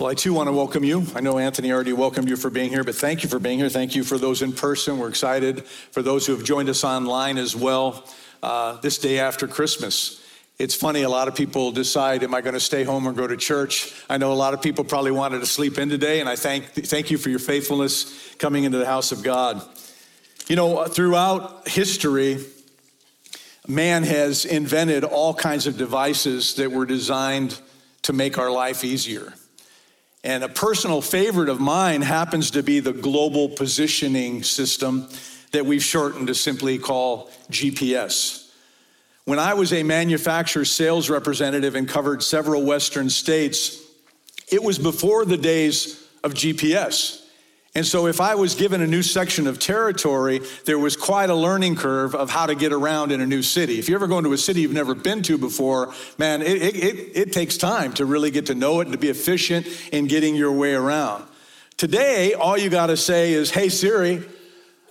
Well, I too want to welcome you. I know Anthony already welcomed you for being here, but thank you for being here. Thank you for those in person. We're excited for those who have joined us online as well uh, this day after Christmas. It's funny, a lot of people decide, am I going to stay home or go to church? I know a lot of people probably wanted to sleep in today, and I thank, thank you for your faithfulness coming into the house of God. You know, throughout history, man has invented all kinds of devices that were designed to make our life easier. And a personal favorite of mine happens to be the global positioning system that we've shortened to simply call GPS. When I was a manufacturer sales representative and covered several Western states, it was before the days of GPS. And so, if I was given a new section of territory, there was quite a learning curve of how to get around in a new city. If you ever go into a city you've never been to before, man, it, it, it, it takes time to really get to know it and to be efficient in getting your way around. Today, all you got to say is, hey, Siri,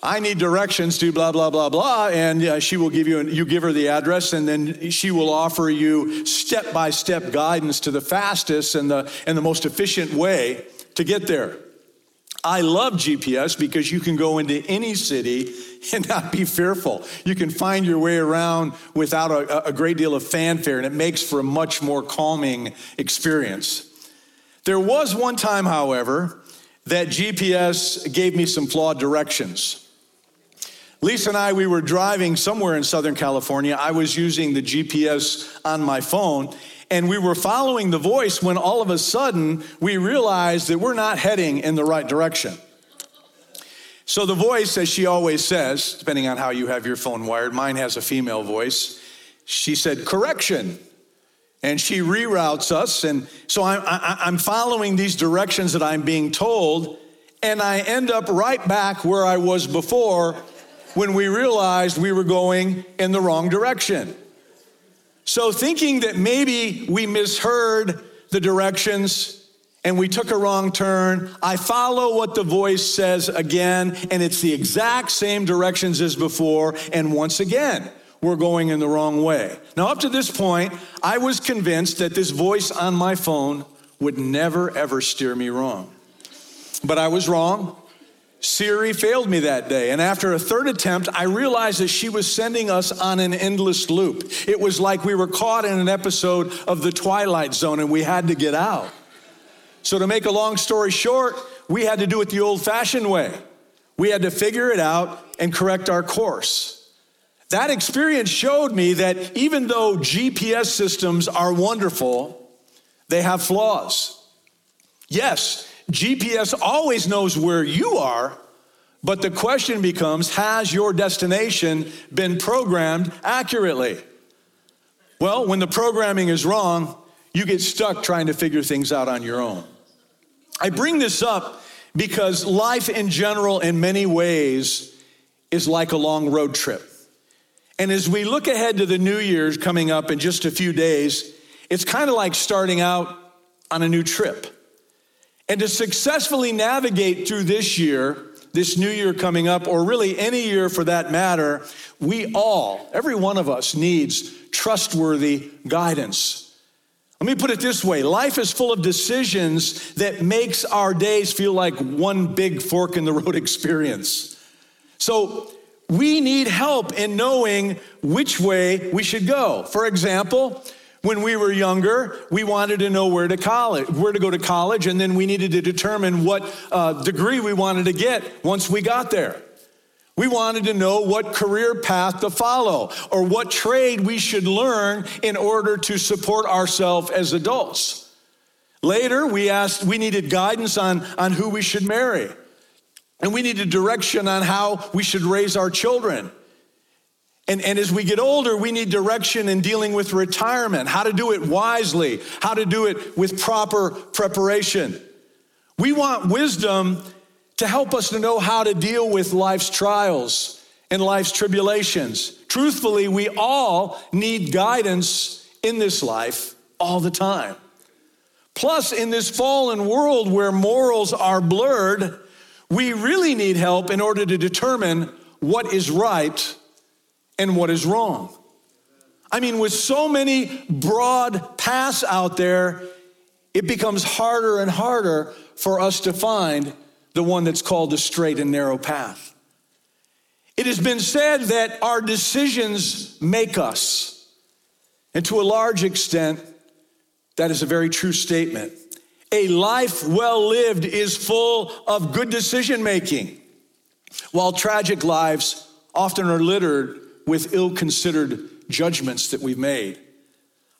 I need directions to blah, blah, blah, blah. And uh, she will give you, you give her the address, and then she will offer you step by step guidance to the fastest and the, and the most efficient way to get there. I love GPS because you can go into any city and not be fearful. You can find your way around without a, a, great deal of fanfare, and it makes for a much more calming experience. There was one time, however, that GPS gave me some flawed directions. Lisa and I, we were driving somewhere in Southern California. I was using the GPS on my phone, and we were following the voice when all of a sudden we realized that we're not heading in the right direction. So the voice, as she always says, depending on how you have your phone wired, mine has a female voice. She said, correction. And she reroutes us. And so I'm, I'm following these directions that I'm being told. And I end up right back where I was before when we realized we were going in the wrong direction. So, thinking that maybe we misheard the directions and we took a wrong turn, I follow what the voice says again, and it's the exact same directions as before. And once again, we're going in the wrong way. Now, up to this point, I was convinced that this voice on my phone would never, ever steer me wrong. But I was wrong. Siri failed me that day. And after a third attempt, I realized that she was sending us on an endless loop. It was like we were caught in an episode of The Twilight Zone and we had to get out. So, to make a long story short, we had to do it the old fashioned way. We had to figure it out and correct our course. That experience showed me that even though GPS systems are wonderful, they have flaws. Yes, GPS always knows where you are, but the question becomes has your destination been programmed accurately? Well, when the programming is wrong, you get stuck trying to figure things out on your own. I bring this up because life in general, in many ways, is like a long road trip. And as we look ahead to the new year's coming up in just a few days, it's kind of like starting out on a new trip. And to successfully navigate through this year, this new year coming up, or really any year for that matter, we all, every one of us, needs trustworthy guidance. Let me put it this way life is full of decisions that makes our days feel like one big fork in the road experience. So we need help in knowing which way we should go. For example, when we were younger, we wanted to know where to college, where to go to college, and then we needed to determine what uh, degree we wanted to get once we got there. We wanted to know what career path to follow or what trade we should learn in order to support ourselves as adults. Later, we asked, we needed guidance on, on who we should marry. And we needed direction on how we should raise our children. And, and as we get older, we need direction in dealing with retirement, how to do it wisely, how to do it with proper preparation. We want wisdom to help us to know how to deal with life's trials and life's tribulations. Truthfully, we all need guidance in this life all the time. Plus, in this fallen world where morals are blurred, we really need help in order to determine what is right and what is wrong. I mean, with so many broad paths out there, it becomes harder and harder for us to find the one that's called the straight and narrow path. It has been said that our decisions make us. And to a large extent, that is a very true statement. A life well lived is full of good decision making, while tragic lives often are littered with ill considered judgments that we've made.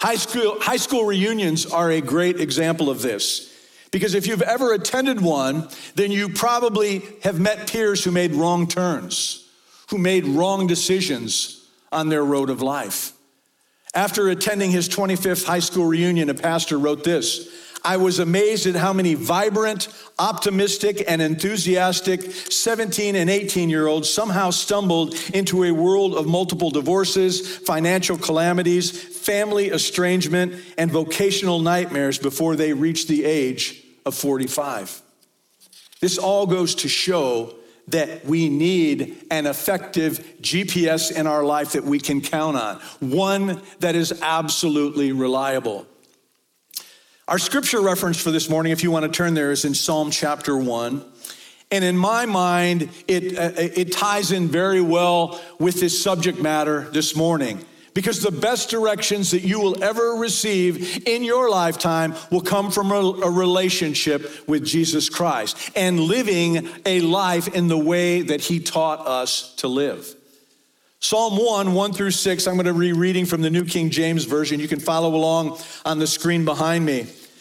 High school, high school reunions are a great example of this. Because if you've ever attended one, then you probably have met peers who made wrong turns who made wrong decisions on their road of life. After attending his 25th high school reunion, a pastor wrote this I was amazed at how many vibrant, optimistic, and enthusiastic 17 and 18 year olds somehow stumbled into a world of multiple divorces, financial calamities, family estrangement, and vocational nightmares before they reached the age of 45. This all goes to show that we need an effective GPS in our life that we can count on, one that is absolutely reliable. Our scripture reference for this morning, if you want to turn there, is in Psalm chapter 1. And in my mind, it, uh, it ties in very well with this subject matter this morning. Because the best directions that you will ever receive in your lifetime will come from a, a, relationship with Jesus Christ and living a life in the way that He taught us to live. Psalm 1, 1 through 6, I'm going to be reading from the New King James Version. You can follow along on the screen behind me.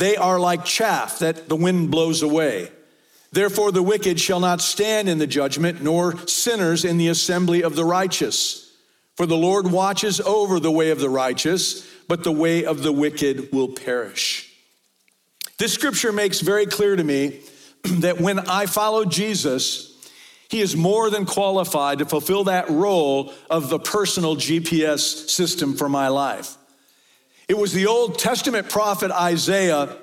They are like chaff that the wind blows away. Therefore, the wicked shall not stand in the judgment, nor sinners in the assembly of the righteous. For the Lord watches over the way of the righteous, but the way of the wicked will perish. This scripture makes very clear to me that when I follow Jesus, he is more than qualified to fulfill that role of the personal GPS system for my life. It was the Old Testament prophet Isaiah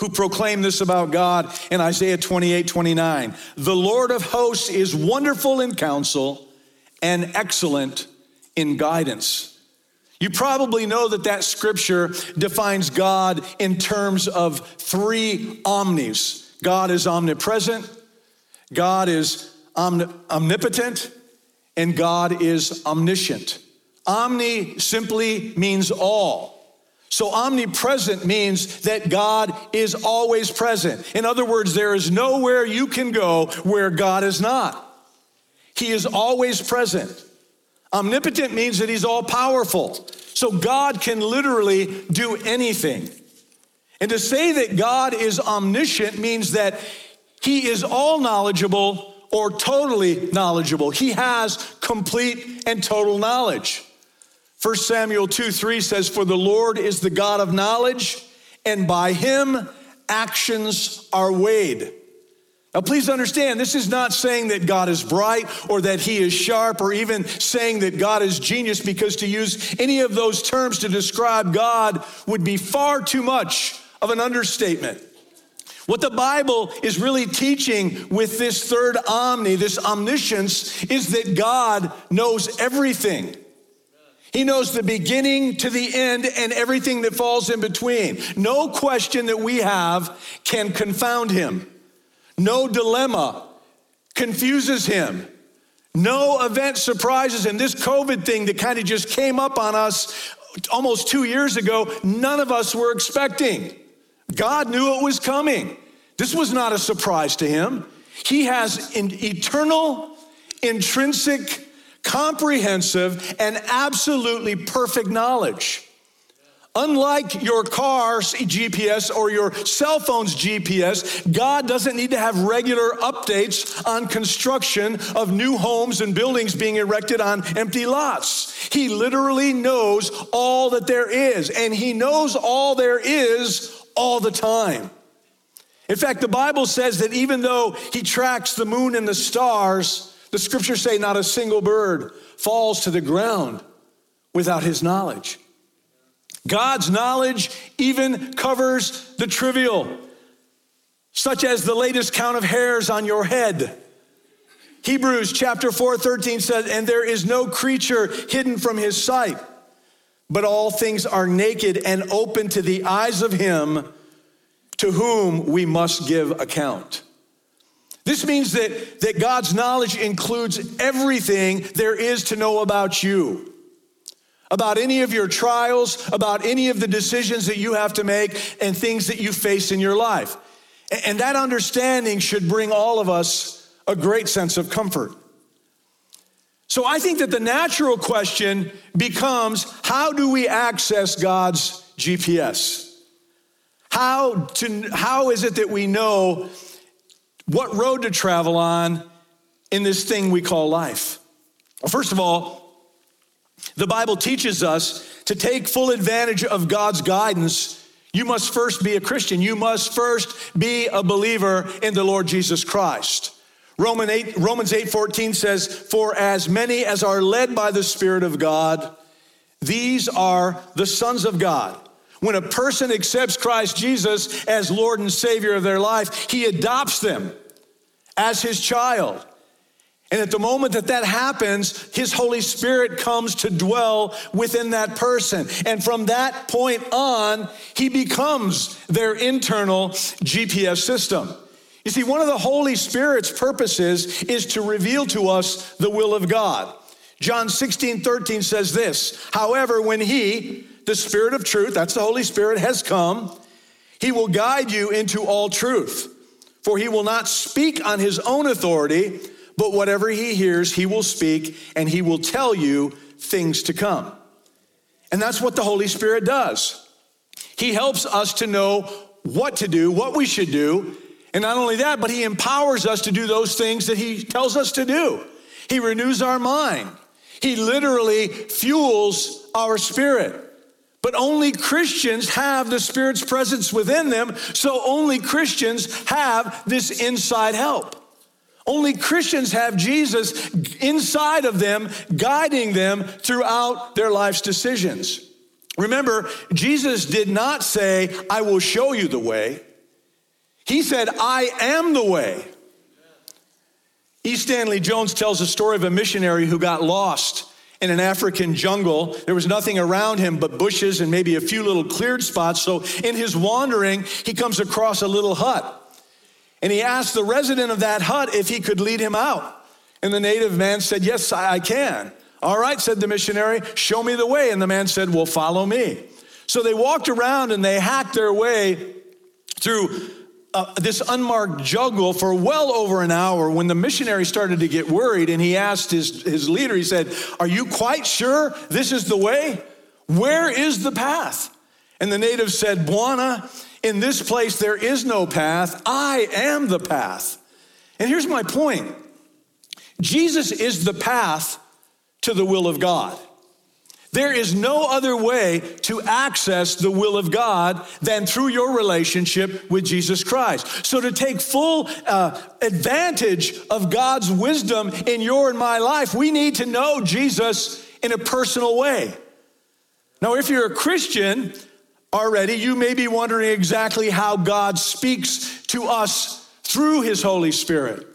who proclaimed this about God in Isaiah 28 29. The Lord of hosts is wonderful in counsel and excellent in guidance. You probably know that that scripture defines God in terms of three omnis God is omnipresent, God is omnipotent, and God is omniscient. Omni simply means all. So, omnipresent means that God is always present. In other words, there is nowhere you can go where God is not. He is always present. Omnipotent means that he's all powerful. So God can literally do anything. And to say that God is omniscient means that he is all knowledgeable or totally knowledgeable. He has complete and total knowledge. 1 Samuel 2 3 says, For the Lord is the God of knowledge, and by him actions are weighed. Now, please understand, this is not saying that God is bright or that he is sharp or even saying that God is genius, because to use any of those terms to describe God would be far too much of an understatement. What the Bible is really teaching with this third omni, this omniscience, is that God knows everything. He knows the beginning to the end and everything that falls in between. No question that we have can confound him. No dilemma confuses him. No event surprises him. This COVID thing that kind of just came up on us almost two years ago, none of us were expecting. God knew it was coming. This was not a surprise to him. He has an eternal, intrinsic, comprehensive, and absolutely perfect knowledge. Unlike your car's GPS or your cell phone's GPS, God doesn't need to have regular updates on construction of new homes and buildings being erected on empty lots. He literally knows all that there is, and He knows all there is all the time. In fact, the Bible says that even though he tracks the moon and the stars, the scriptures say not a single bird falls to the ground without his knowledge. God's knowledge even covers the trivial, such as the latest count of hairs on your head. Hebrews chapter 4 13 says, And there is no creature hidden from his sight, but all things are naked and open to the eyes of him to whom we must give account. This means that, that God's knowledge includes everything there is to know about you, about any of your trials, about any of the decisions that you have to make, and things that you face in your life. And that understanding should bring all of us a great sense of comfort. So I think that the natural question becomes how do we access God's GPS? How, to, how is it that we know what road to travel on in this thing we call life? Well, first of all, the Bible teaches us to take full advantage of God's guidance. You must first be a Christian. You must first be a believer in the Lord Jesus Christ. Romans 8, Romans 8 14 says, For as many as are led by the Spirit of God, these are the sons of God. When a person accepts Christ Jesus as Lord and Savior of their life, he adopts them as his child. And at the moment that that happens, his Holy Spirit comes to dwell within that person. And from that point on, he becomes their internal GPS system. You see, one of the Holy Spirit's purposes is to reveal to us the will of God. John 16, 13 says this However, when he, the Spirit of truth, that's the Holy Spirit, has come, he will guide you into all truth. For he will not speak on his own authority, but whatever he hears, he will speak, and he will tell you things to come. And that's what the Holy Spirit does. He helps us to know what to do, what we should do. And not only that, but he empowers us to do those things that he tells us to do. He renews our mind. He literally fuels our spirit. But only Christians have the Spirit's presence within them, so only Christians have this inside help. Only Christians have Jesus inside of them, guiding them throughout their life's decisions. Remember, Jesus did not say, I will show you the way. He said, I am the way. E. Stanley Jones tells a story of a missionary who got lost in an African jungle. There was nothing around him but bushes and maybe a few little cleared spots. So in his wandering, he comes across a little hut. And he asked the resident of that hut if he could lead him out. And the native man said, Yes, I can. All right, said the missionary, show me the way. And the man said, Well, follow me. So they walked around and they hacked their way through uh, this unmarked jungle for well over an hour when the missionary started to get worried and he asked his, his leader, he said, Are you quite sure this is the way? Where is the path? And the native said, Bwana, in this place there is no path. I am the path. And here's my point Jesus is the path to the will of God. There is no other way to access the will of God than through your relationship with Jesus Christ. So, to take full uh, advantage of God's wisdom in your and my life, we need to know Jesus in a personal way. Now, if you're a Christian already, you may be wondering exactly how God speaks to us through his Holy Spirit.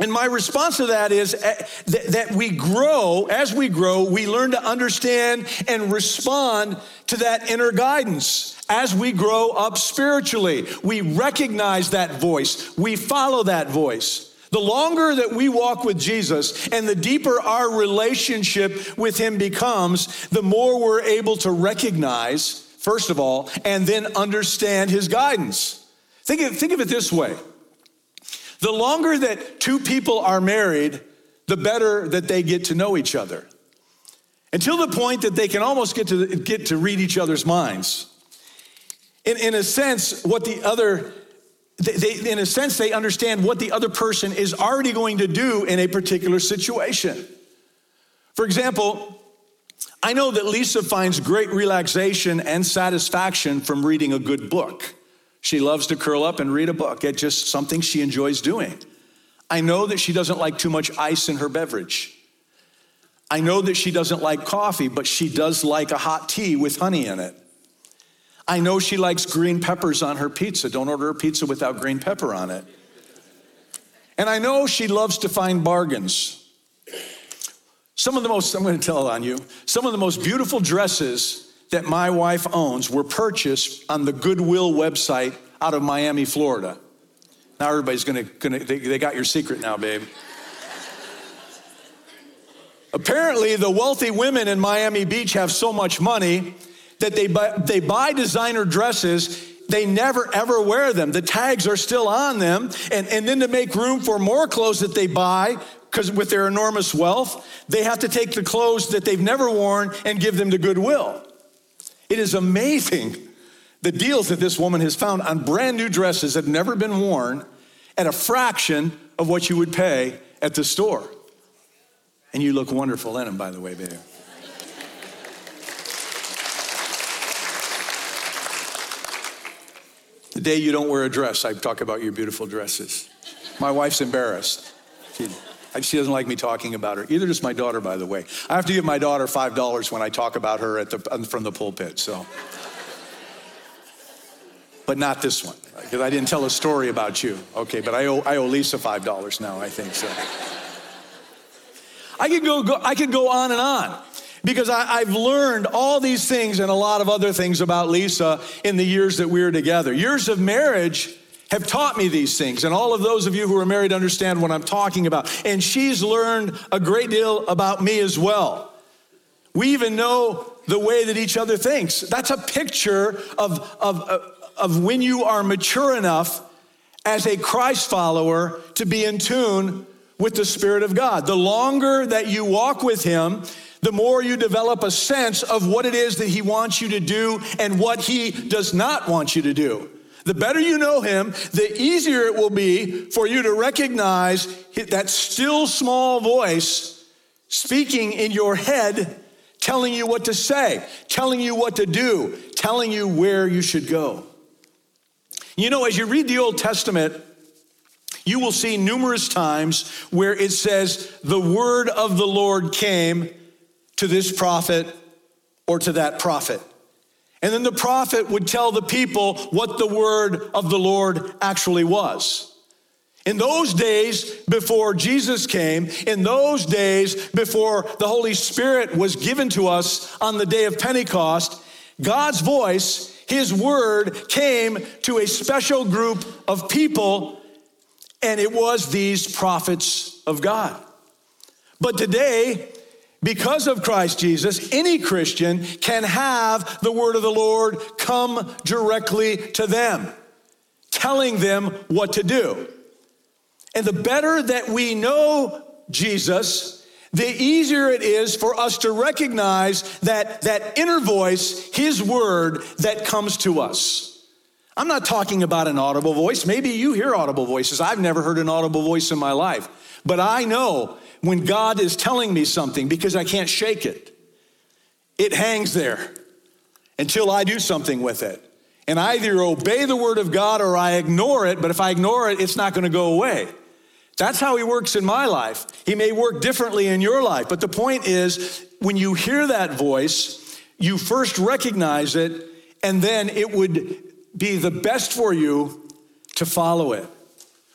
And my response to that is eh, that we grow, as we grow, we learn to understand and respond to that inner guidance. As we grow up spiritually, we recognize that voice, we follow that voice. The longer that we walk with Jesus and the deeper our relationship with Him becomes, the more we're able to recognize, first of all, and then understand His guidance. Think of, think of it this way the longer that two people are married, the better that they get to know each other. Until the point that they can almost get to, get to read each other's minds. In, in a sense, what the other, they, in a sense, they understand what the other person is already going to do in a particular situation. For example, I know that Lisa finds great relaxation and satisfaction from reading a good book. She loves to curl up and read a book. It's just something she enjoys doing. I know that she doesn't like too much ice in her beverage. I know that she doesn't like coffee, but she does like a hot tea with honey in it. I know she likes green peppers on her pizza. Don't order a pizza without green pepper on it. And I know she loves to find bargains. Some of the most, I'm going to tell on you, some of the most beautiful dresses that my wife owns were purchased on the Goodwill website out of Miami, Florida. Now everybody's gonna, gonna they, they got your secret now, babe. Apparently, the wealthy women in Miami Beach have so much money that they buy, they buy designer dresses they never ever wear them. The tags are still on them. And, and then to make room for more clothes that they buy, because with their enormous wealth, they have to take the clothes that they've never worn and give them to Goodwill. It is amazing the deals that this woman has found on brand new dresses that have never been worn at a fraction of what you would pay at the store. And you look wonderful in them, by the way, babe. the day you don't wear a dress, I talk about your beautiful dresses. My wife's embarrassed. She, she doesn't like me talking about her. Either does my daughter, by the way. I have to give my daughter $5 when I talk about her the, from the pulpit, so. But not this one, because I didn't tell a story about you. Okay, but I owe, I owe Lisa $5 now, I think so. I could go, go I could go on and on because I, have learned all these things and a lot of other things about Lisa in the years that we were together. Years of marriage have taught me these things, and all of those of you who are married understand what I'm talking about. And she's learned a great deal about me as well. We even know the way that each other thinks. That's a picture of, of, of when you are mature enough as a Christ follower to be in tune with the Spirit of God. The longer that you walk with Him, the more you develop a sense of what it is that He wants you to do and what He does not want you to do. The better you know Him, the easier it will be for you to recognize that still small voice speaking in your head, telling you what to say, telling you what to do, telling you where you should go. You know, as you read the Old Testament, you will see numerous times where it says, the word of the Lord came to this prophet or to that prophet. And then the prophet would tell the people what the word of the Lord actually was. In those days before Jesus came, in those days before the Holy Spirit was given to us on the day of Pentecost, God's voice, His word, came to a special group of people, and it was these prophets of God. But today, because of Christ Jesus, any Christian can have the word of the Lord come directly to them, telling them what to do. And the better that we know Jesus, the easier it is for us to recognize that, that inner voice, his word, that comes to us. I'm not talking about an audible voice. Maybe you hear audible voices. I've never heard an audible voice in my life. But I know when God is telling me something because I can't shake it. It hangs there until I do something with it. And I either obey the word of God or I ignore it, but if I ignore it, it's not going to go away. That's how he works in my life. He may work differently in your life, but the point is when you hear that voice, you first recognize it, and then it would be the best for you to follow it.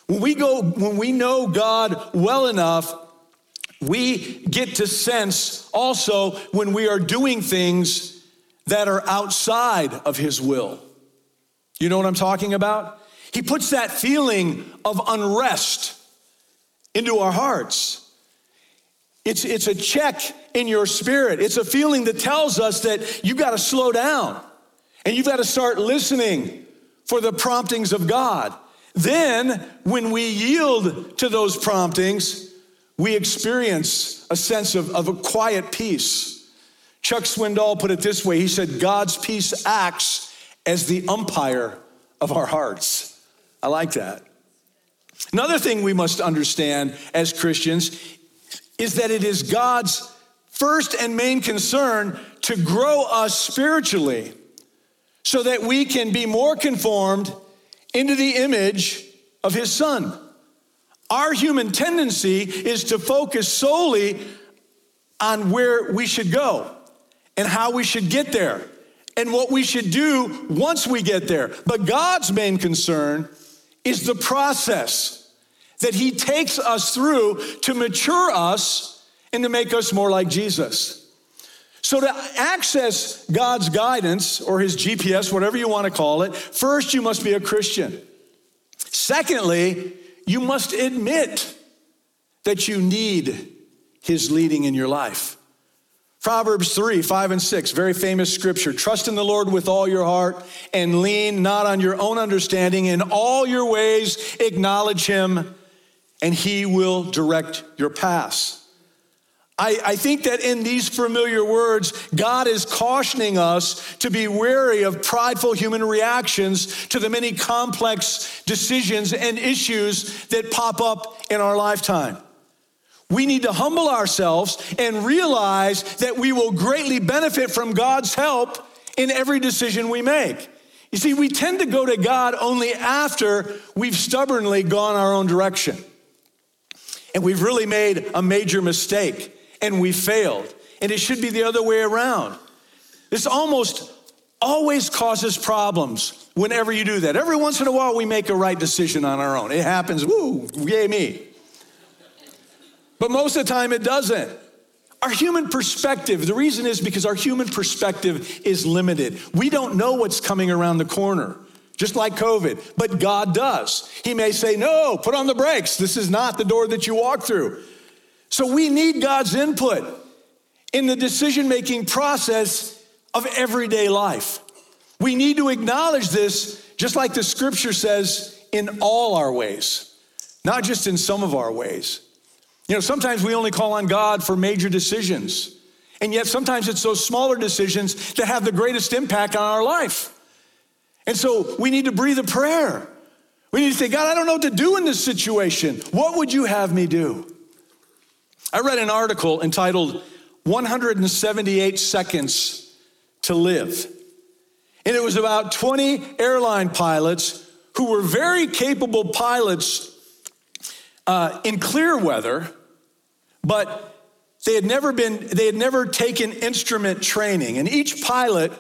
When we go, when we know God well enough, we get to sense also when we are doing things that are outside of His will. You know what I'm talking about? He puts that feeling of unrest into our hearts. It's, it's a check in your spirit. It's a feeling that tells us that you got to slow down and you've got to start listening for the promptings of God. Then, when we yield to those promptings, we experience a sense of, of a quiet peace. Chuck Swindoll put it this way he said, God's peace acts as the umpire of our hearts. I like that. Another thing we must understand as Christians is that it is God's first and main concern to grow us spiritually so that we can be more conformed into the image of his son. Our human tendency is to focus solely on where we should go and how we should get there and what we should do once we get there. But God's main concern is the process that He takes us through to mature us and to make us more like Jesus. So, to access God's guidance or His GPS, whatever you want to call it, first you must be a Christian. Secondly, you must admit that you need His leading in your life. Proverbs 3, 5, and 6, very famous scripture. Trust in the Lord with all your heart and lean not on your own understanding. In all your ways, acknowledge him, and he will direct your paths. I, I, think that in these familiar words, God is cautioning us to be wary of prideful human reactions to the many complex decisions and issues that pop up in our lifetime. We need to humble ourselves and realize that we will greatly benefit from God's help in every decision we make. You see, we tend to go to God only after we've stubbornly gone our own direction. And we've really made a major mistake and we failed. And it should be the other way around. This almost always causes problems whenever you do that. Every once in a while, we make a right decision on our own. It happens, woo, yay me. But most of the time, it doesn't. Our human perspective, the reason is because our human perspective is limited. We don't know what's coming around the corner, just like COVID, but God does. He may say, No, put on the brakes. This is not the door that you walk through. So we need God's input in the decision making process of everyday life. We need to acknowledge this, just like the scripture says, in all our ways, not just in some of our ways. You know, sometimes we only call on God for major decisions. And yet sometimes it's those smaller decisions that have the greatest impact on our life. And so we need to breathe a prayer. We need to say, God, I don't know what to do in this situation. What would you have me do? I read an article entitled 178 Seconds to Live. And it was about 20 airline pilots who were very capable pilots uh, in clear weather, but they had never been, they had never taken instrument training. And each pilot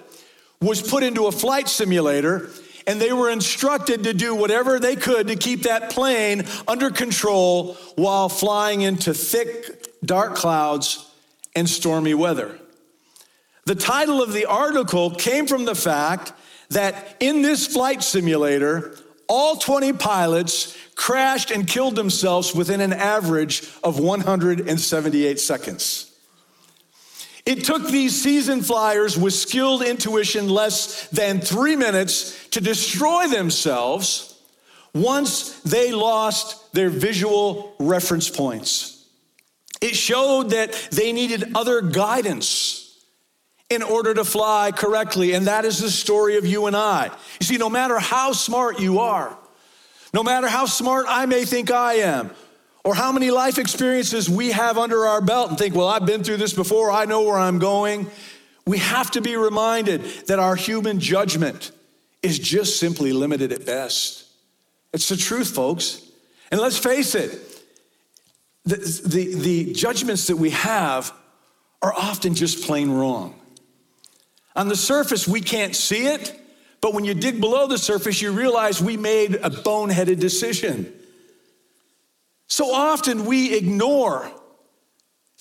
was put into a flight simulator and they were instructed to do whatever they could to keep that plane under control while flying into thick, dark clouds and stormy weather. The title of the article came from the fact that in this flight simulator, all 20 pilots crashed and killed themselves within an average of 178 seconds. It took these seasoned flyers with skilled intuition less than three minutes to destroy themselves once they lost their visual reference points. It showed that they needed other guidance in order to fly correctly, and that is the story of you and I. You see, no matter how smart you are, no matter how smart I may think I am, or how many life experiences we have under our belt and think, well, I've been through this before, I know where I'm going. We have to be reminded that our human judgment is just simply limited at best. It's the truth, folks. And let's face it, the, the, the judgments that we have are often just plain wrong. On the surface, we can't see it, but when you dig below the surface, you realize we made a boneheaded decision. So often we ignore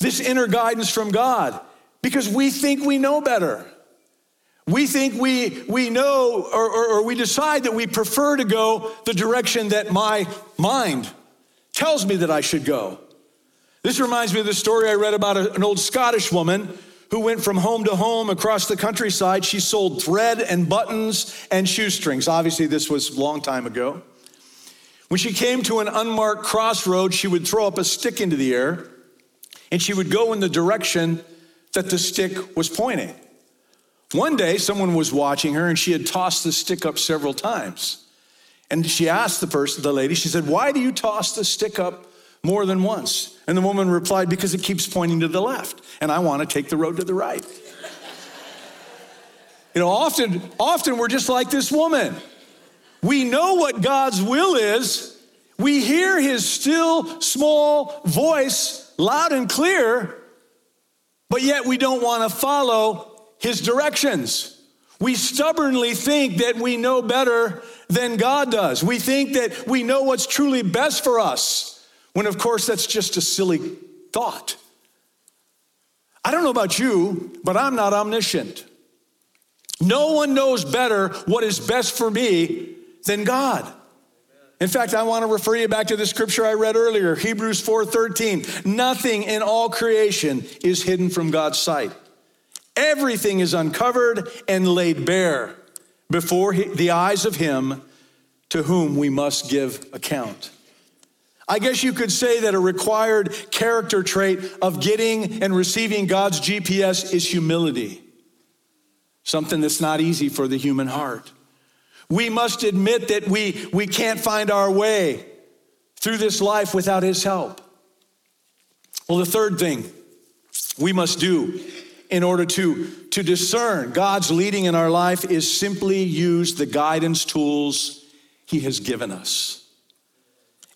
this inner guidance from God because we think we know better. We think we, we know, or, or, or, we decide that we prefer to go the direction that my mind tells me that I should go. This reminds me of the story I read about an old Scottish woman who went from home to home across the countryside. She sold thread and buttons and shoestrings. Obviously, this was a long time ago. When she came to an unmarked crossroad, she would throw up a stick into the air and she would go in the direction that the stick was pointing. One day, someone was watching her and she had tossed the stick up several times. And she asked the person, the lady, she said, Why do you toss the stick up more than once. And the woman replied, Because it keeps pointing to the left, and I want to take the road to the right. you know, often, often we're just like this woman. We know what God's will is. We hear his still small voice loud and clear, but yet we don't want to follow his directions. We stubbornly think that we know better than God does. We think that we know what's truly best for us, when of course that's just a silly thought. I don't know about you, but I'm not omniscient. No one knows better what is best for me than God. In fact, I want to refer you back to the scripture I read earlier, Hebrews 4:13. Nothing in all creation is hidden from God's sight. Everything is uncovered and laid bare before the eyes of him to whom we must give account. I guess you could say that a required character trait of getting and receiving God's GPS is humility, something that's not easy for the human heart. We must admit that we, we can't find our way through this life without His help. Well, the third thing we must do in order to, to discern God's leading in our life is simply use the guidance tools He has given us.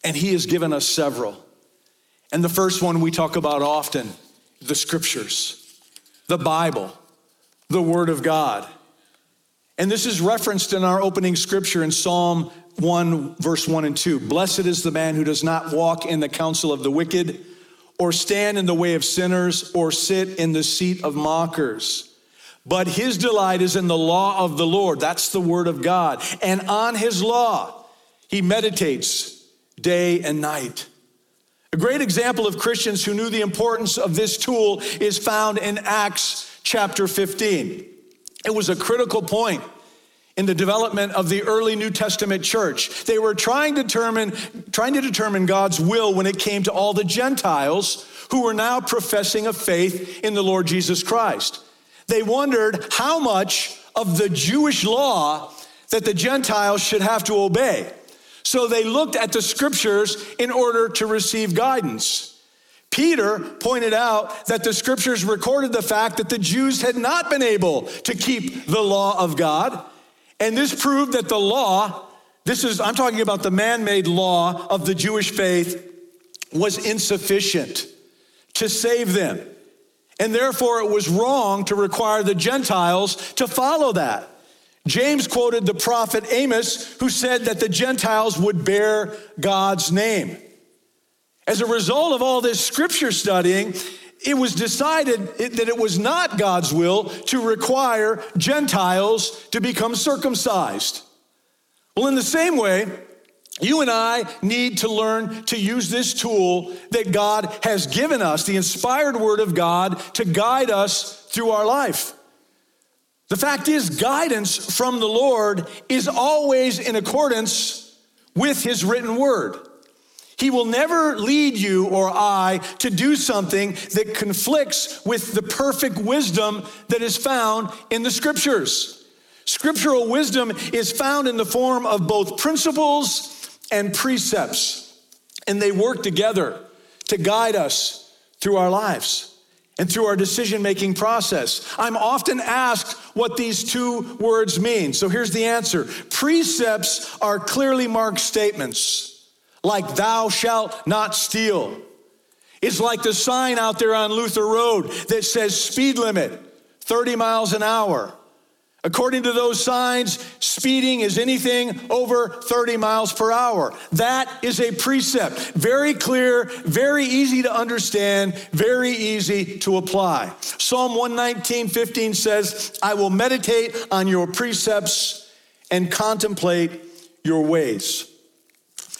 And He has given us several. And the first one we talk about often the scriptures, the Bible, the Word of God. And this is referenced in our opening scripture in Psalm 1, verse 1 and 2. Blessed is the man who does not walk in the counsel of the wicked or stand in the way of sinners, or sit in the seat of mockers. But his delight is in the law of the Lord. That's the word of God. And on his law, he meditates day and night. A great example of Christians who knew the importance of this tool is found in Acts chapter 15. It was a critical point in the development of the early New Testament church. They were trying to determine, trying to determine God's will when it came to all the Gentiles who were now professing a faith in the Lord Jesus Christ. They wondered how much of the Jewish law that the Gentiles should have to obey. So they looked at the scriptures in order to receive guidance. Peter pointed out that the scriptures recorded the fact that the Jews had not been able to keep the law of God and this proved that the law, this is, I'm talking about the man made law of the Jewish faith, was insufficient to save them. And therefore, it was wrong to require the Gentiles to follow that. James quoted the prophet Amos, who said that the Gentiles would bear God's name. As a result of all this scripture studying, it was decided that it was not God's will to require Gentiles to become circumcised. Well, in the same way, you and I need to learn to use this tool that God has given us, the inspired word of God, to guide us through our life. The fact is, guidance from the Lord is always in accordance with his written word. He will never lead you or I to do something that conflicts with the perfect wisdom that is found in the scriptures. Scriptural wisdom is found in the form of both principles and precepts, and they work together to guide us through our lives and through our decision making process. I'm often asked what these two words mean. So here's the answer precepts are clearly marked statements like thou shalt not steal. It's like the sign out there on Luther Road that says speed limit 30 miles an hour. According to those signs, speeding is anything over 30 miles per hour. That is a precept. Very clear, very easy to understand, very easy to apply. Psalm 119, 15 says, I will meditate on your precepts and contemplate your ways.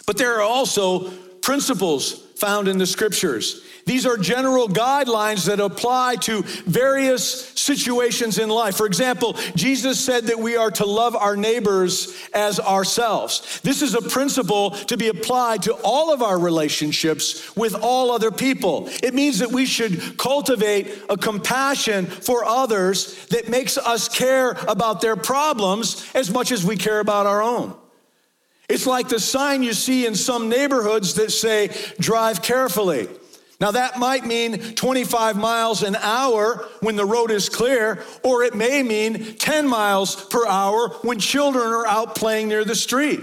But there are also principles found in the scriptures. These are general guidelines that apply to various situations in life. For example, Jesus said that we are to love our neighbors as ourselves. This is a principle to be applied to all of our relationships with all other people. It means that we should cultivate a compassion for others that makes us care about their problems as much as we care about our own. It's like the sign you see in some neighborhoods that say, drive carefully. Now, that might mean 25 miles an hour when the road is clear, or it may mean 10 miles per hour when children are out playing near the street.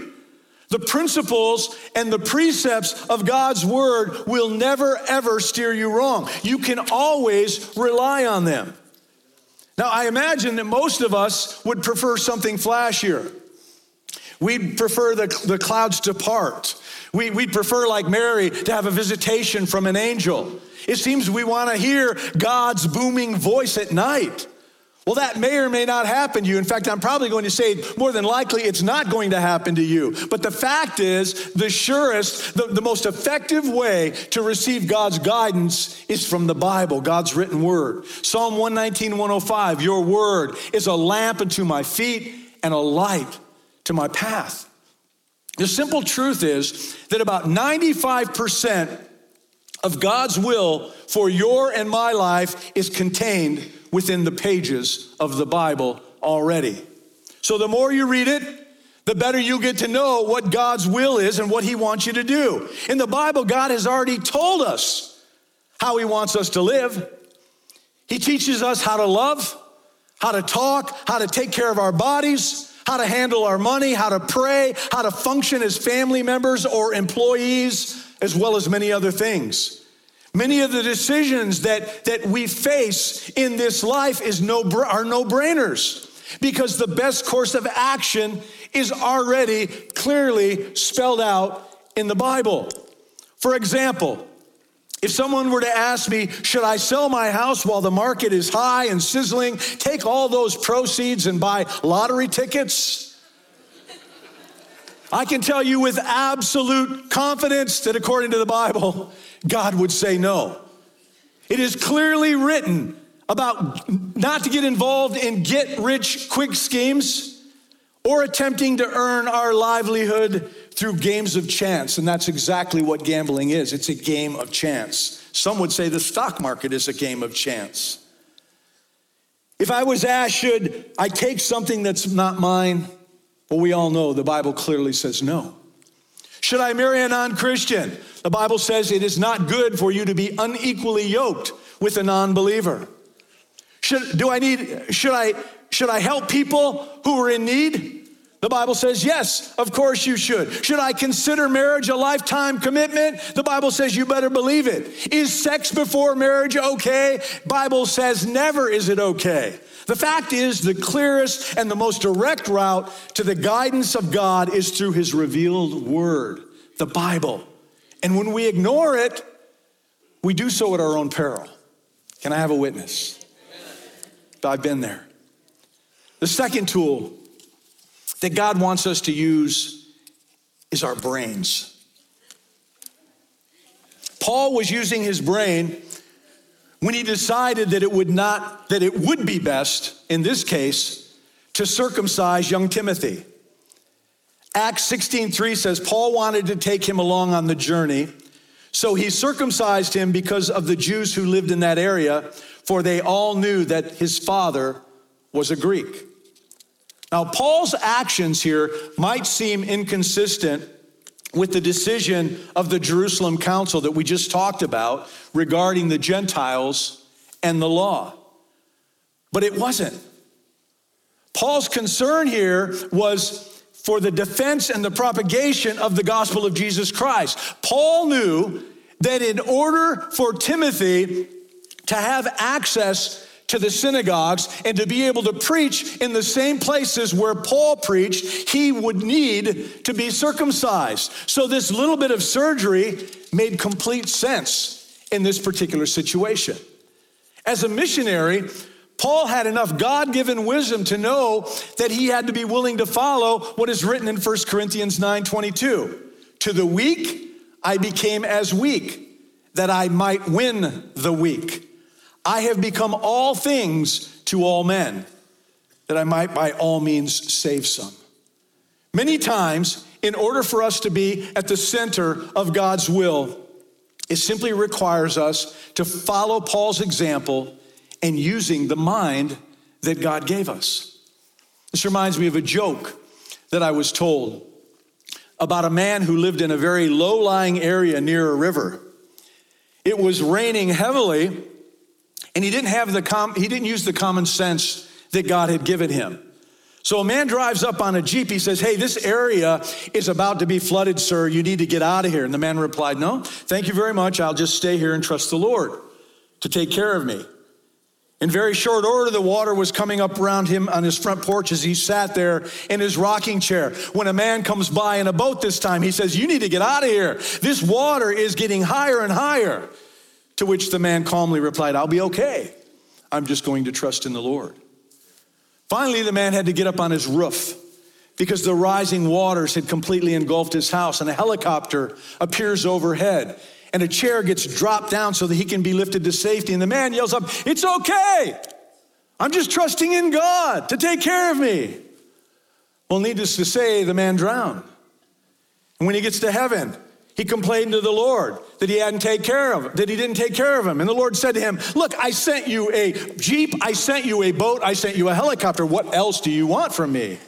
The principles and the precepts of God's word will never, ever steer you wrong. You can always rely on them. Now, I imagine that most of us would prefer something flashier. We'd prefer the, the clouds to part. We, would prefer, like Mary, to have a visitation from an angel. It seems we want to hear God's booming voice at night. Well, that may or may not happen to you. In fact, I'm probably going to say more than likely it's not going to happen to you. But the fact is, the surest, the, the most effective way to receive God's guidance is from the Bible, God's written word. Psalm 119, 105, your word is a lamp unto my feet and a light to my path. The simple truth is that about 95% of God's will for your and my life is contained within the pages of the Bible already. So the more you read it, the better you get to know what God's will is and what He wants you to do. In the Bible, God has already told us how He wants us to live. He teaches us how to love, how to talk, how to take care of our bodies, how to handle our money, how to pray, how to function as family members or employees, as well as many other things. Many of the decisions that, that we face in this life is no, are no brainers because the best course of action is already clearly spelled out in the Bible. For example, if someone were to ask me, should I sell my house while the market is high and sizzling, take all those proceeds and buy lottery tickets? I can tell you with absolute confidence that according to the Bible, God would say no. It is clearly written about not to get involved in get rich quick schemes or attempting to earn our livelihood through games of chance. And that's exactly what gambling is it's a game of chance. Some would say the stock market is a game of chance. If I was asked, should I take something that's not mine? Well, we all know the Bible clearly says no. Should I marry a non Christian? The Bible says it is not good for you to be unequally yoked with a non believer. Should, do I need, should I, should I help people who are in need? The Bible says, yes, of course you should. Should I consider marriage a lifetime commitment? The Bible says you better believe it. Is sex before marriage okay? Bible says never is it okay. The fact is, the clearest and the most direct route to the guidance of God is through his revealed word, the Bible. And when we ignore it, we do so at our own peril. Can I have a witness? I've been there. The second tool that God wants us to use is our brains. Paul was using his brain when he decided that it would not that it would be best in this case to circumcise young Timothy. Acts 16:3 says Paul wanted to take him along on the journey, so he circumcised him because of the Jews who lived in that area, for they all knew that his father was a Greek. Now, Paul's actions here might seem inconsistent with the decision of the Jerusalem Council that we just talked about regarding the Gentiles and the law. But it wasn't. Paul's concern here was for the defense and the propagation of the gospel of Jesus Christ. Paul knew that in order for Timothy to have access to the synagogues and to be able to preach in the same places where Paul preached, he would need to be circumcised. So, this little bit of surgery made complete sense in this particular situation. As a missionary, Paul had enough God given wisdom to know that he had to be willing to follow what is written in 1 Corinthians 9 22. To the weak, I became as weak, that I might win the weak. I have become all things to all men, that I might by all means save some. Many times, in order for us to be at the center of God's will, it simply requires us to follow Paul's example and using the mind that God gave us. This reminds me of a joke that I was told about a man who lived in a very low lying area near a river. It was raining heavily, and he didn't have the com- he didn't use the common sense that God had given him. So a man drives up on a Jeep. He says, Hey, this area is about to be flooded, sir. You need to get out of here. And the man replied, No, thank you very much. I'll just stay here and trust the Lord to take care of me. In very short order, the water was coming up around him on his front porch as he sat there in his rocking chair. When a man comes by in a boat this time, he says, You need to get out of here. This water is getting higher and higher. To which the man calmly replied, I'll be okay. I'm just going to trust in the Lord. Finally, the man had to get up on his roof because the rising waters had completely engulfed his house, and a helicopter appears overhead. And a chair gets dropped down so that he can be lifted to safety. And the man yells up, It's okay. I'm just trusting in God to take care of me. Well, needless to say, the man drowned. And when he gets to heaven, he complained to the Lord that he hadn't take care of that he didn't take care of him. And the Lord said to him, "Look, I sent you a jeep, I sent you a boat, I sent you a helicopter. What else do you want from me?"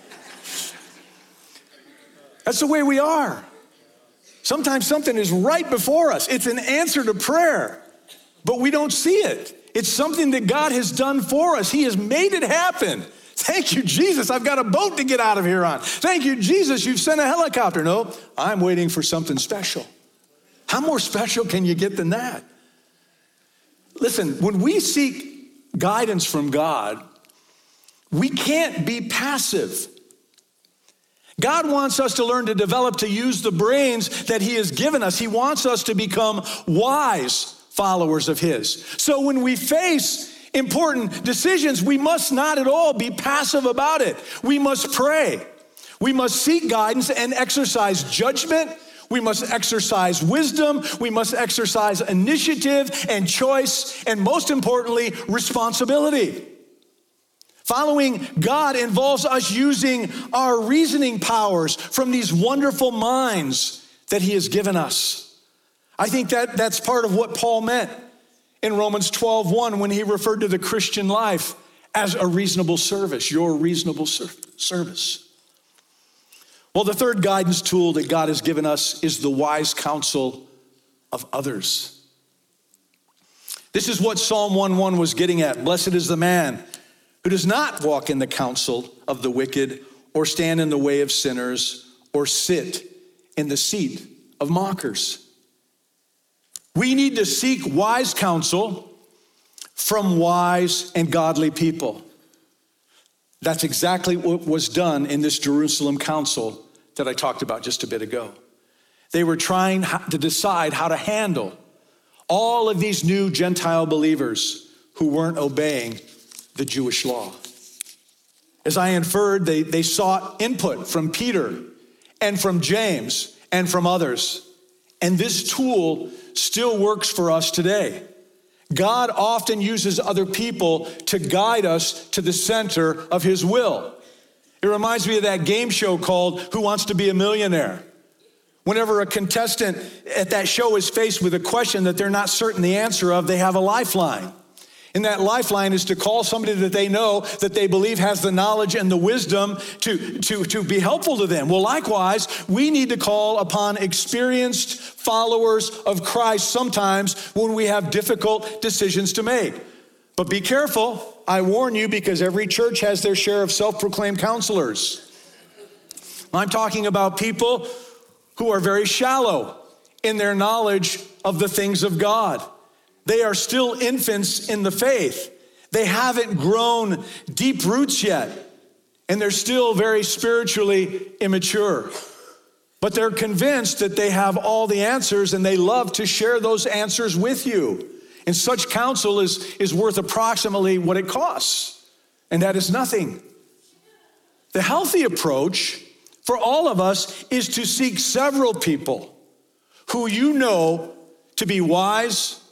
That's the way we are. Sometimes something is right before us. It's an answer to prayer, but we don't see it. It's something that God has done for us. He has made it happen. Thank you, Jesus. I've got a boat to get out of here on. Thank you, Jesus. You've sent a helicopter. No, I'm waiting for something special. How more special can you get than that? Listen, when we seek guidance from God, we can't be passive. God wants us to learn to develop to use the brains that He has given us. He wants us to become wise followers of His. So when we face important decisions, we must not at all be passive about it. We must pray. We must seek guidance and exercise judgment. We must exercise wisdom. We must exercise initiative and choice, and most importantly, responsibility. Following God involves us using our reasoning powers from these wonderful minds that He has given us. I think that that's part of what Paul meant in Romans 12 1 when he referred to the Christian life as a reasonable service, your reasonable ser- service. Well, the third guidance tool that God has given us is the wise counsel of others. This is what Psalm 1:1 was getting at. Blessed is the man who does not walk in the counsel of the wicked, or stand in the way of sinners, or sit in the seat of mockers. We need to seek wise counsel from wise and godly people. That's exactly what was done in this Jerusalem council that I talked about just a bit ago. They were trying to decide how to handle all of these new Gentile believers who weren't obeying the Jewish law. As I inferred, they, they sought input from Peter and from James and from others. And this tool still works for us today. God often uses other people to guide us to the center of His will. It reminds me of that game show called Who Wants to Be a Millionaire? Whenever a contestant at that show is faced with a question that they're not certain the answer of, they have a lifeline. And that lifeline is to call somebody that they know that they believe has the knowledge and the wisdom to, to, to be helpful to them. Well, likewise, we need to call upon experienced followers of Christ sometimes when we have difficult decisions to make. But be careful, I warn you, because every church has their share of self proclaimed counselors. I'm talking about people who are very shallow in their knowledge of the things of God. They are still infants in the faith. They haven't grown deep roots yet, and they're still very spiritually immature. But they're convinced that they have all the answers and they love to share those answers with you. And such counsel is, is worth approximately what it costs, and that is nothing. The healthy approach for all of us is to seek several people who you know to be wise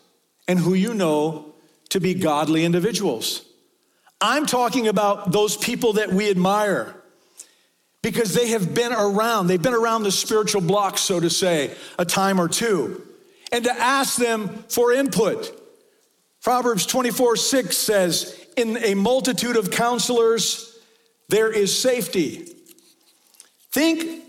and who you know to be godly individuals. I'm talking about those people that we admire because they have been around. They've been around the spiritual block, so to say, a time or two, and to ask them for input. Proverbs 24 6 says, In a multitude of counselors, there is safety. Think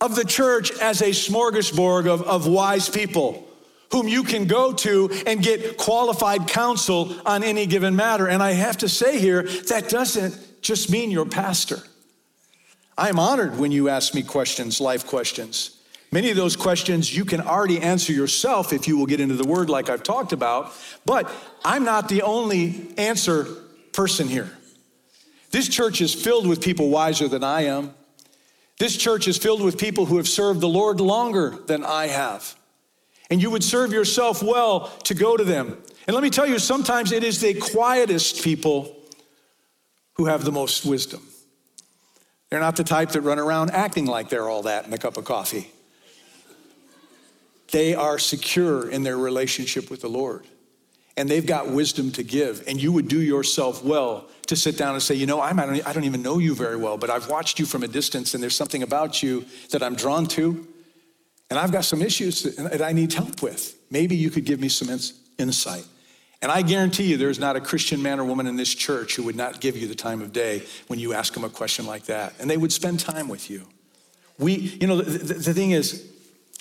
of the church as a smorgasbord of, of wise people whom you can go to and get qualified counsel on any given matter. And I have to say here, that doesn't just mean your pastor. I am honored when you ask me questions, life questions. Many of those questions you can already answer yourself if you will get into the word, like I've talked about. But I'm not the only answer person here. This church is filled with people wiser than I am. This church is filled with people who have served the Lord longer than I have. And you would serve yourself well to go to them. And let me tell you, sometimes it is the quietest people who have the most wisdom. They're not the type that run around acting like they're all that in a cup of coffee. They are secure in their relationship with the Lord. And they've got wisdom to give. And you would do yourself well to sit down and say, you know, I'm, I, don't, I don't even know you very well, but I've watched you from a distance and there's something about you that I'm drawn to. And I've got some issues that I need help with. Maybe you could give me some insight. And I guarantee you, there's not a Christian man or woman in this church who would not give you the time of day when you ask them a question like that. And they would spend time with you. We, you know, the, the, thing is,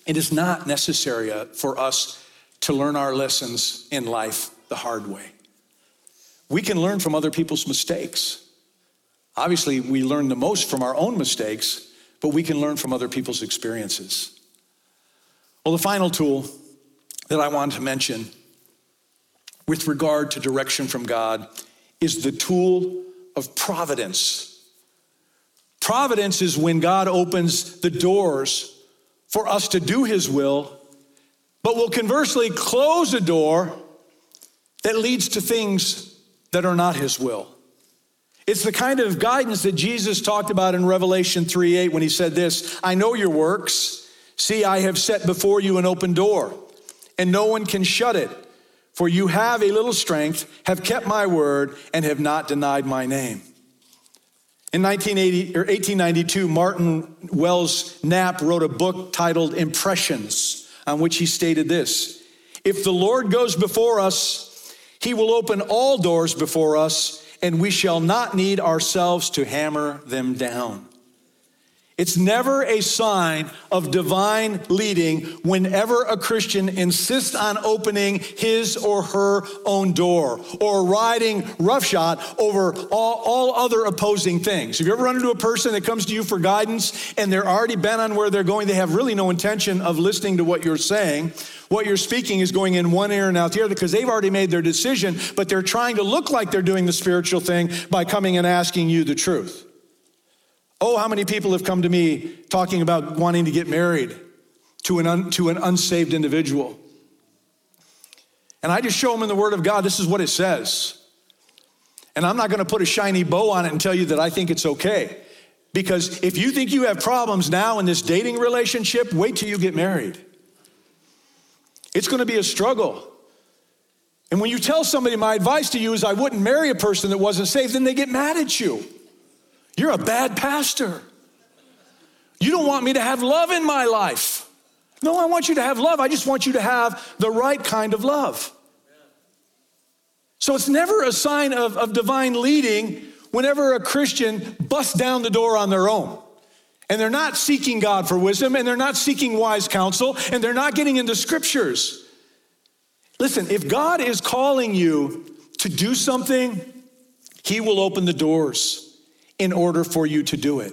it is not necessary uh, for us to learn our lessons in life the hard way. We can learn from other people's mistakes. Obviously, we learn the most from our own mistakes, but we can learn from other people's experiences. Well, the final tool that I want to mention with regard to direction from God is the tool of providence. Providence is when God opens the doors for us to do His will, but will conversely close a door that leads to things that are not His will. It's the kind of guidance that Jesus talked about in Revelation 3 8 when He said this I know your works. See, I have set before you an open door, and no one can shut it. For you have a little strength, have kept my word, and have not denied my name. In 1980, or 1892, Martin Wells Knapp wrote a book titled Impressions, on which he stated this If the Lord goes before us, he will open all doors before us, and we shall not need ourselves to hammer them down. It's never a sign of divine leading whenever a Christian insists on opening his or her own door or riding roughshod over all, all, other opposing things. Have you ever run into a person that comes to you for guidance and they're already bent on where they're going? They have really no intention of listening to what you're saying. What you're speaking is going in one ear and out the other because they've already made their decision, but they're trying to look like they're doing the spiritual thing by coming and asking you the truth. Oh, how many people have come to me talking about wanting to get married to an, un, to an unsaved individual? And I just show them in the Word of God, this is what it says. And I'm not going to put a shiny bow on it and tell you that I think it's okay. Because if you think you have problems now in this dating relationship, wait till you get married. It's going to be a struggle. And when you tell somebody, my advice to you is I wouldn't marry a person that wasn't saved, then they get mad at you. You're a bad pastor. You don't want me to have love in my life. No, I want you to have love. I just want you to have the right kind of love. So it's never a sign of, of divine leading whenever a Christian busts down the door on their own. And they're not seeking God for wisdom, and they're not seeking wise counsel, and they're not getting into scriptures. Listen, if God is calling you to do something, He will open the doors in order for you to do it.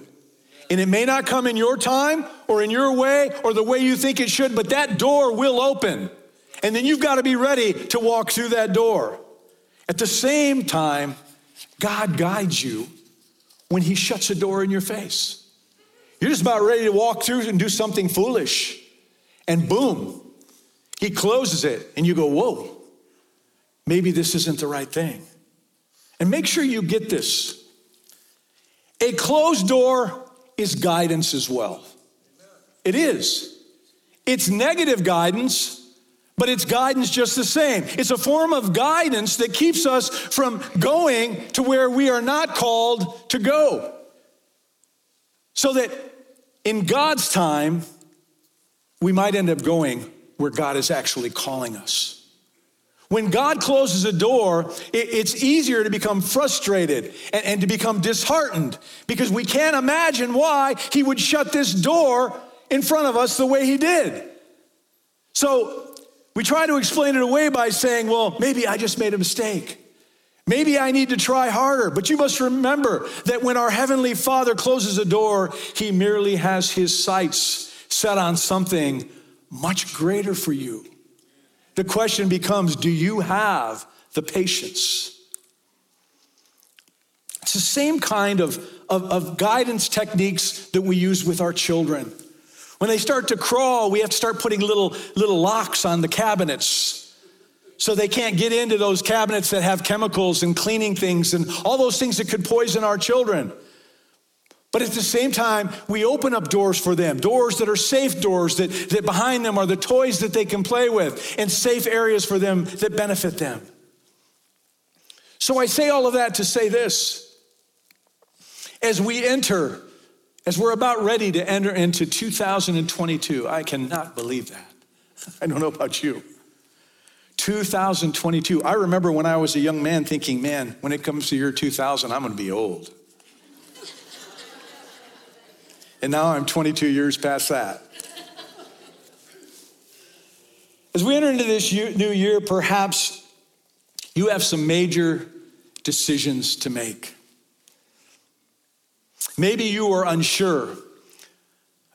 And it may not come in your time or in your way or the way you think it should, but that door will open. And then you've got to be ready to walk through that door. At the same time, God guides you when He shuts a door in your face. You're just about ready to walk through and do something foolish. And boom, He closes it. And you go, whoa, maybe this isn't the right thing. And make sure you get this. A closed door is guidance as well. It is. It's negative guidance, but it's guidance just the same. It's a form of guidance that keeps us from going to where we are not called to go. So that in God's time, we might end up going where God is actually calling us. When God closes a door, it's easier to become frustrated and, to become disheartened because we can't imagine why He would shut this door in front of us the way he did. So we try to explain it away by saying, well, maybe I just made a mistake. Maybe I need to try harder. But you must remember that when our Heavenly Father closes a door, He merely has His sights set on something much greater for you. The question becomes do you have the patience? It's the same kind of, of, of guidance techniques that we use with our children. When they start to crawl, we have to start putting little, little locks on the cabinets so they can't get into those cabinets that have chemicals and cleaning things and all those things that could poison our children. But at the same time, we open up doors for them, doors that are safe doors, that, that behind them are the toys that they can play with, and safe areas for them that benefit them. So I say all of that to say this. As we enter, as we're about ready to enter into 2022, I cannot believe that. I don't know about you. 2022. I remember when I was a young man thinking, man, when it comes to year 2000, I'm going to be old. And now I'm 22 years past that. As we enter into this new year, perhaps you have some major decisions to make. Maybe you are unsure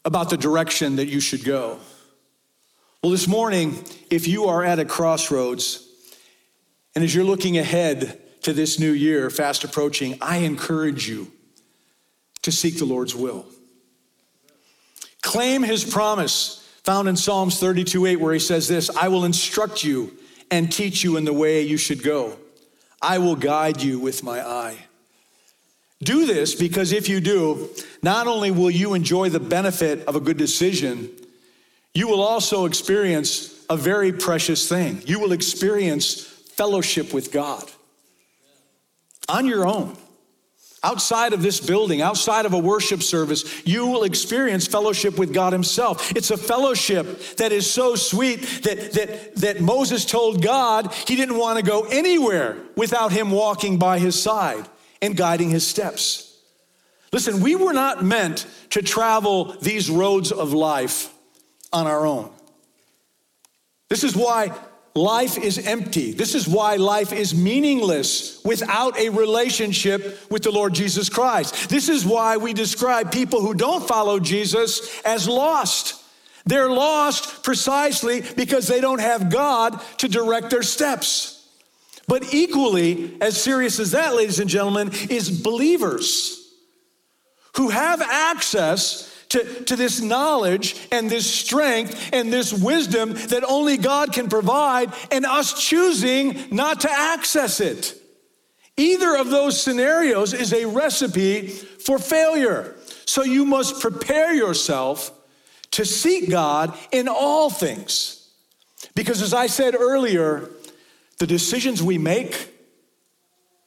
about the direction that you should go. Well, this morning, if you are at a crossroads and as you're looking ahead to this new year fast approaching, I encourage you to seek the Lord's will. Claim his promise found in Psalms 32 8, where he says this I will instruct you and teach you in the way you should go. I will guide you with my eye. Do this because if you do, not only will you enjoy the benefit of a good decision, you will also experience a very precious thing. You will experience fellowship with God on your own. Outside of this building, outside of a worship service, you will experience fellowship with God Himself. It's a fellowship that is so sweet that, that, that Moses told God he didn't want to go anywhere without Him walking by his side and guiding his steps. Listen, we were not meant to travel these roads of life on our own. This is why life is empty. This is why life is meaningless without a relationship with the Lord Jesus Christ. This is why we describe people who don't follow Jesus as lost. They're lost precisely because they don't have God to direct their steps. But equally as serious as that, ladies and gentlemen, is believers who have access to, to this knowledge and this strength and this wisdom that only God can provide, and us choosing not to access it. Either of those scenarios is a recipe for failure. So you must prepare yourself to seek God in all things. Because as I said earlier, the decisions we make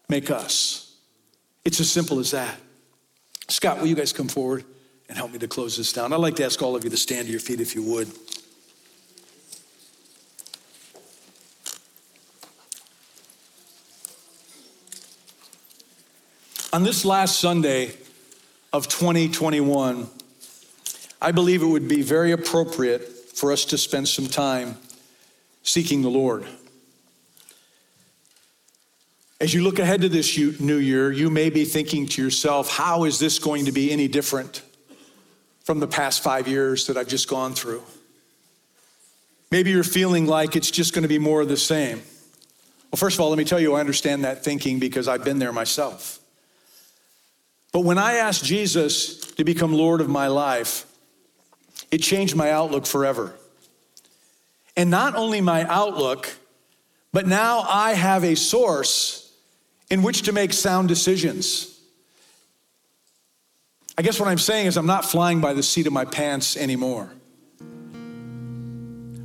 make us. It's as simple as that. Scott, will you guys come forward? And help me to close this down. I'd like to ask all of you to stand to your feet if you would. On this last Sunday of 2021, I believe it would be very appropriate for us to spend some time seeking the Lord. As you look ahead to this new year, you may be thinking to yourself, how is this going to be any different from the past five years that I've just gone through. Maybe you're feeling like it's just going to be more of the same. Well, first of all, let me tell you, I understand that thinking because I've been there myself. But when I asked Jesus to become Lord of my life, it changed my outlook forever. And not only my outlook, but now I have a source in which to make sound decisions. I guess what I'm saying is I'm not flying by the seat of my pants anymore.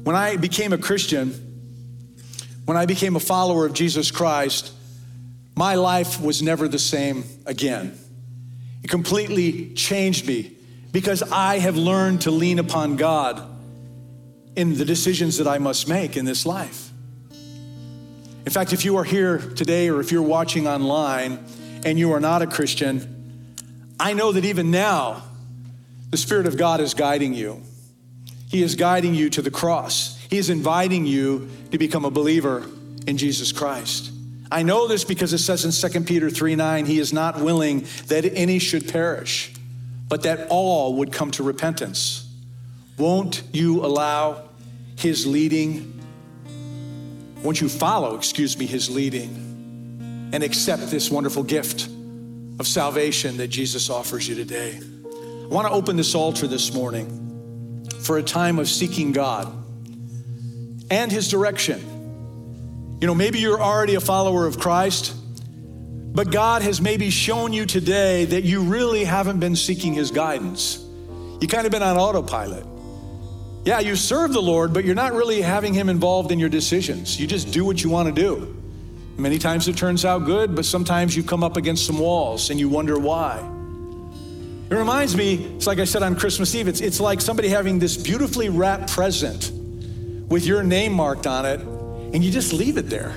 When I became a Christian, when I became a follower of Jesus Christ, my life was never the same again. It completely changed me because I have learned to lean upon God in the decisions that I must make in this life. In fact, if you are here today or if you're watching online and you are not a Christian, I know that even now, the Spirit of God is guiding you. He is guiding you to the cross. He is inviting you to become a believer in Jesus Christ. I know this because it says in 2 Peter 3 9, He is not willing that any should perish, but that all would come to repentance. Won't you allow His leading? Won't you follow, excuse me, His leading and accept this wonderful gift of salvation that Jesus offers you today? I want to open this altar this morning for a time of seeking God and His direction. You know, maybe you're already a follower of Christ, but God has maybe shown you today that you really haven't been seeking His guidance. You kind of been on autopilot. Yeah, you serve the Lord, but you're not really having Him involved in your decisions. You just do what you want to do. Many times it turns out good, but sometimes you come up against some walls and you wonder why. It reminds me, it's like I said on Christmas Eve, it's, it's like somebody having this beautifully wrapped present with your name marked on it and you just leave it there.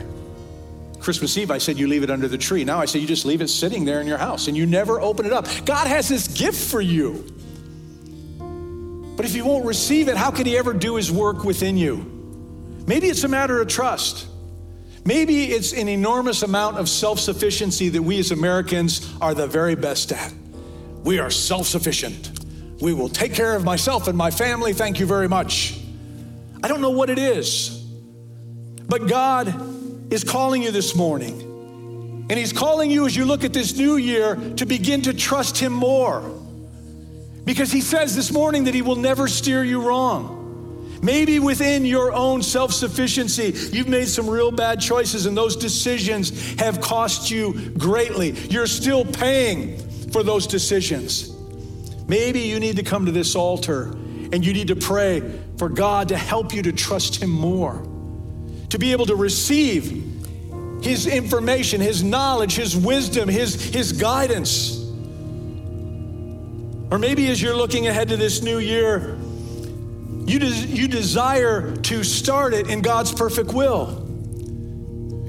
Christmas Eve, I said you leave it under the tree. Now I say you just leave it sitting there in your house and you never open it up. God has this gift for you. But if you won't receive it, how can He ever do His work within you? Maybe it's a matter of trust. Maybe it's an enormous amount of self sufficiency that we as Americans are the very best at. We are self sufficient. We will take care of myself and my family. Thank you very much. I don't know what it is. But God is calling you this morning. And He's calling you as you look at this new year to begin to trust Him more. Because He says this morning that He will never steer you wrong. Maybe within your own self sufficiency, you've made some real bad choices, and those decisions have cost you greatly. You're still paying for those decisions. Maybe you need to come to this altar and you need to pray for God to help you to trust Him more to be able to receive His information, His knowledge, His wisdom, His, His guidance. Or maybe as you're looking ahead to this new year, you, des- you desire to start it in God's perfect will.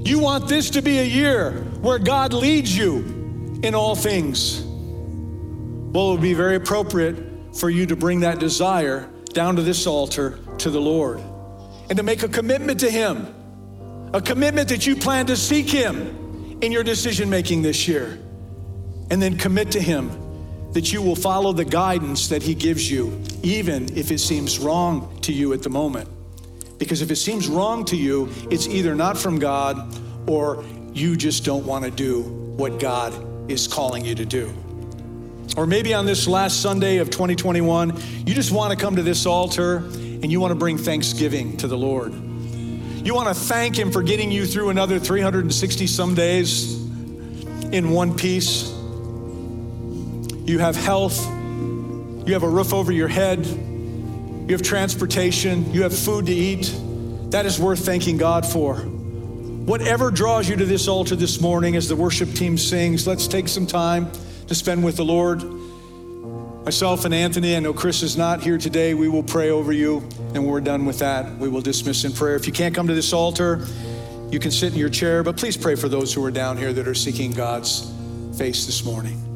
You want this to be a year where God leads you in all things. Well, it would be very appropriate for you to bring that desire down to this altar to the Lord and to make a commitment to Him, a commitment that you plan to seek Him in your decision making this year, and then commit to Him that you will follow the guidance that He gives you, even if it seems wrong to you at the moment. Because if it seems wrong to you, it's either not from God or you just don't want to do what God is calling you to do. Or maybe on this last Sunday of 2021, you just want to come to this altar and you want to bring thanksgiving to the Lord. You want to thank Him for getting you through another 360 some days in one piece. You have health, you have a roof over your head, you have transportation, you have food to eat. That is worth thanking God for. Whatever draws you to this altar this morning as the worship team sings, let's take some time to spend with the Lord. Myself and Anthony, I know Chris is not here today. We will pray over you, and when we're done with that, we will dismiss in prayer. If you can't come to this altar, you can sit in your chair, but please pray for those who are down here that are seeking God's face this morning.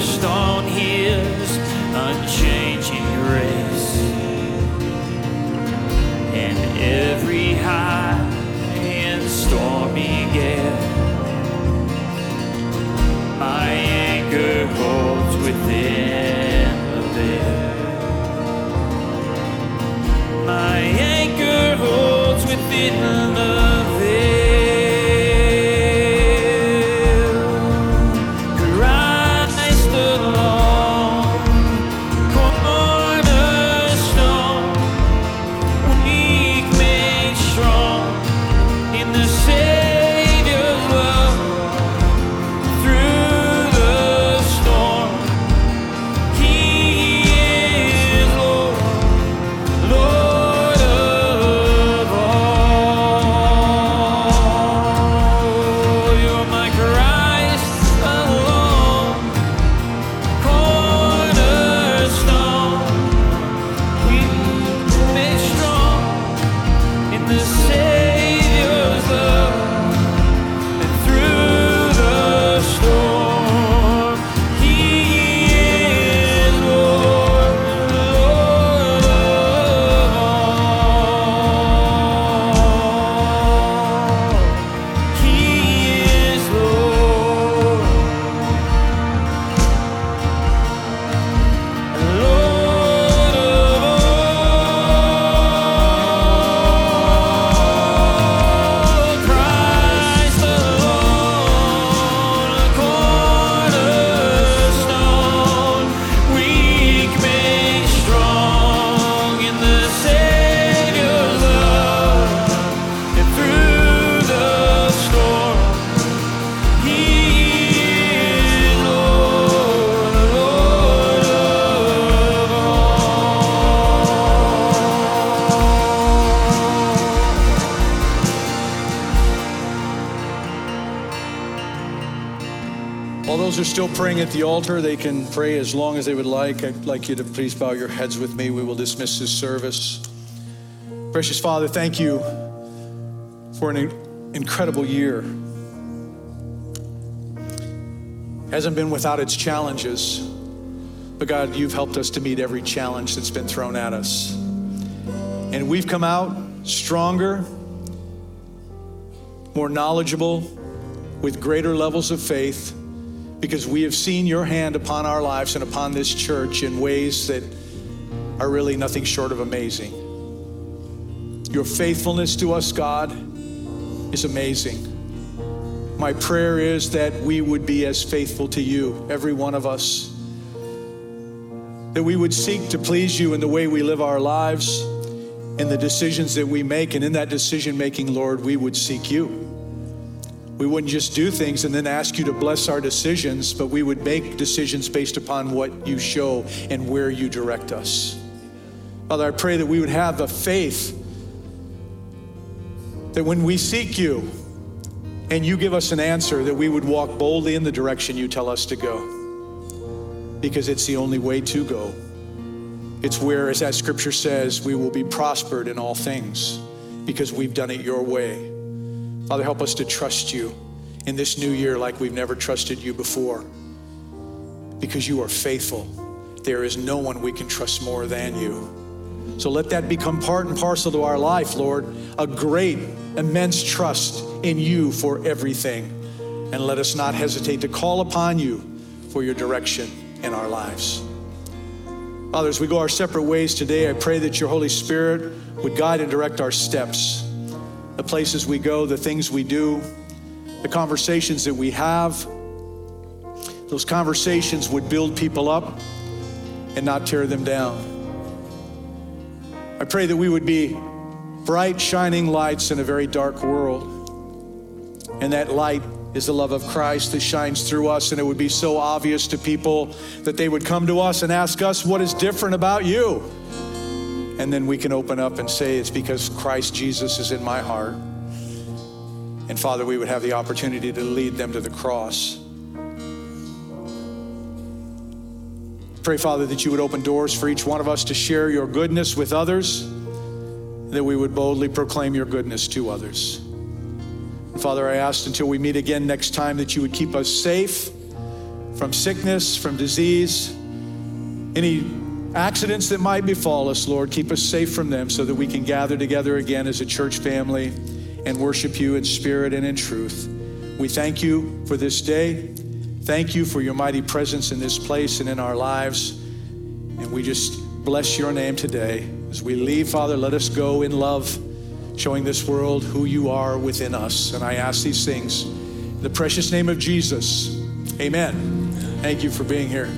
Rest on his unchanging grace. In every high and stormy gale, my anchor holds within the veil. My anchor holds within the praying at the altar, they can pray as long as they would like. I'd like you to please bow your heads with me. We will dismiss this service. Precious Father, thank you for an incredible year. Hasn't been without its challenges, but God, you've helped us to meet every challenge that's been thrown at us. And we've come out stronger, more knowledgeable, with greater levels of faith because we have seen your hand upon our lives and upon this church in ways that are really nothing short of amazing. Your faithfulness to us, God, is amazing. My prayer is that we would be as faithful to you, every one of us, that we would seek to please you in the way we live our lives, in the decisions that we make, and in that decision making, Lord, we would seek you. We wouldn't just do things and then ask you to bless our decisions, but we would make decisions based upon what you show and where you direct us. Father, I pray that we would have the faith that when we seek you and you give us an answer, that we would walk boldly in the direction you tell us to go. Because it's the only way to go. It's where, as that scripture says, we will be prospered in all things because we've done it your way. Father, help us to trust you in this new year like we've never trusted you before because you are faithful. There is no one we can trust more than you. So let that become part and parcel to our life, Lord. A great, immense trust in you for everything. And let us not hesitate to call upon you for your direction in our lives. Father, as we go our separate ways today, I pray that your Holy Spirit would guide and direct our steps the places we go, the things we do, the conversations that we have. Those conversations would build people up and not tear them down. I pray that we would be bright, shining lights in a very dark world. And that light is the love of Christ that shines through us, and it would be so obvious to people that they would come to us and ask us, What is different about you? And then we can open up and say, It's because Christ Jesus is in my heart. And Father, we would have the opportunity to lead them to the cross. Pray, Father, that you would open doors for each one of us to share your goodness with others, that we would boldly proclaim your goodness to others. Father, I ask until we meet again next time that you would keep us safe from sickness, from disease, any accidents that might befall us, Lord. Keep us safe from them so that we can gather together again as a church family and worship you in spirit and in truth. We thank you for this day. Thank you for your mighty presence in this place and in our lives. And we just bless your name today. As we leave, Father, let us go in love, showing this world who you are within us. And I ask these things in the precious name of Jesus. Amen. Thank you for being here.